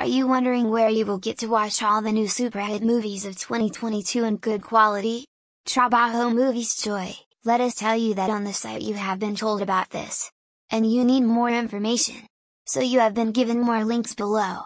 Are you wondering where you will get to watch all the new super hit movies of 2022 in good quality? Trabajo Movies Joy, let us tell you that on the site you have been told about this. And you need more information. So you have been given more links below.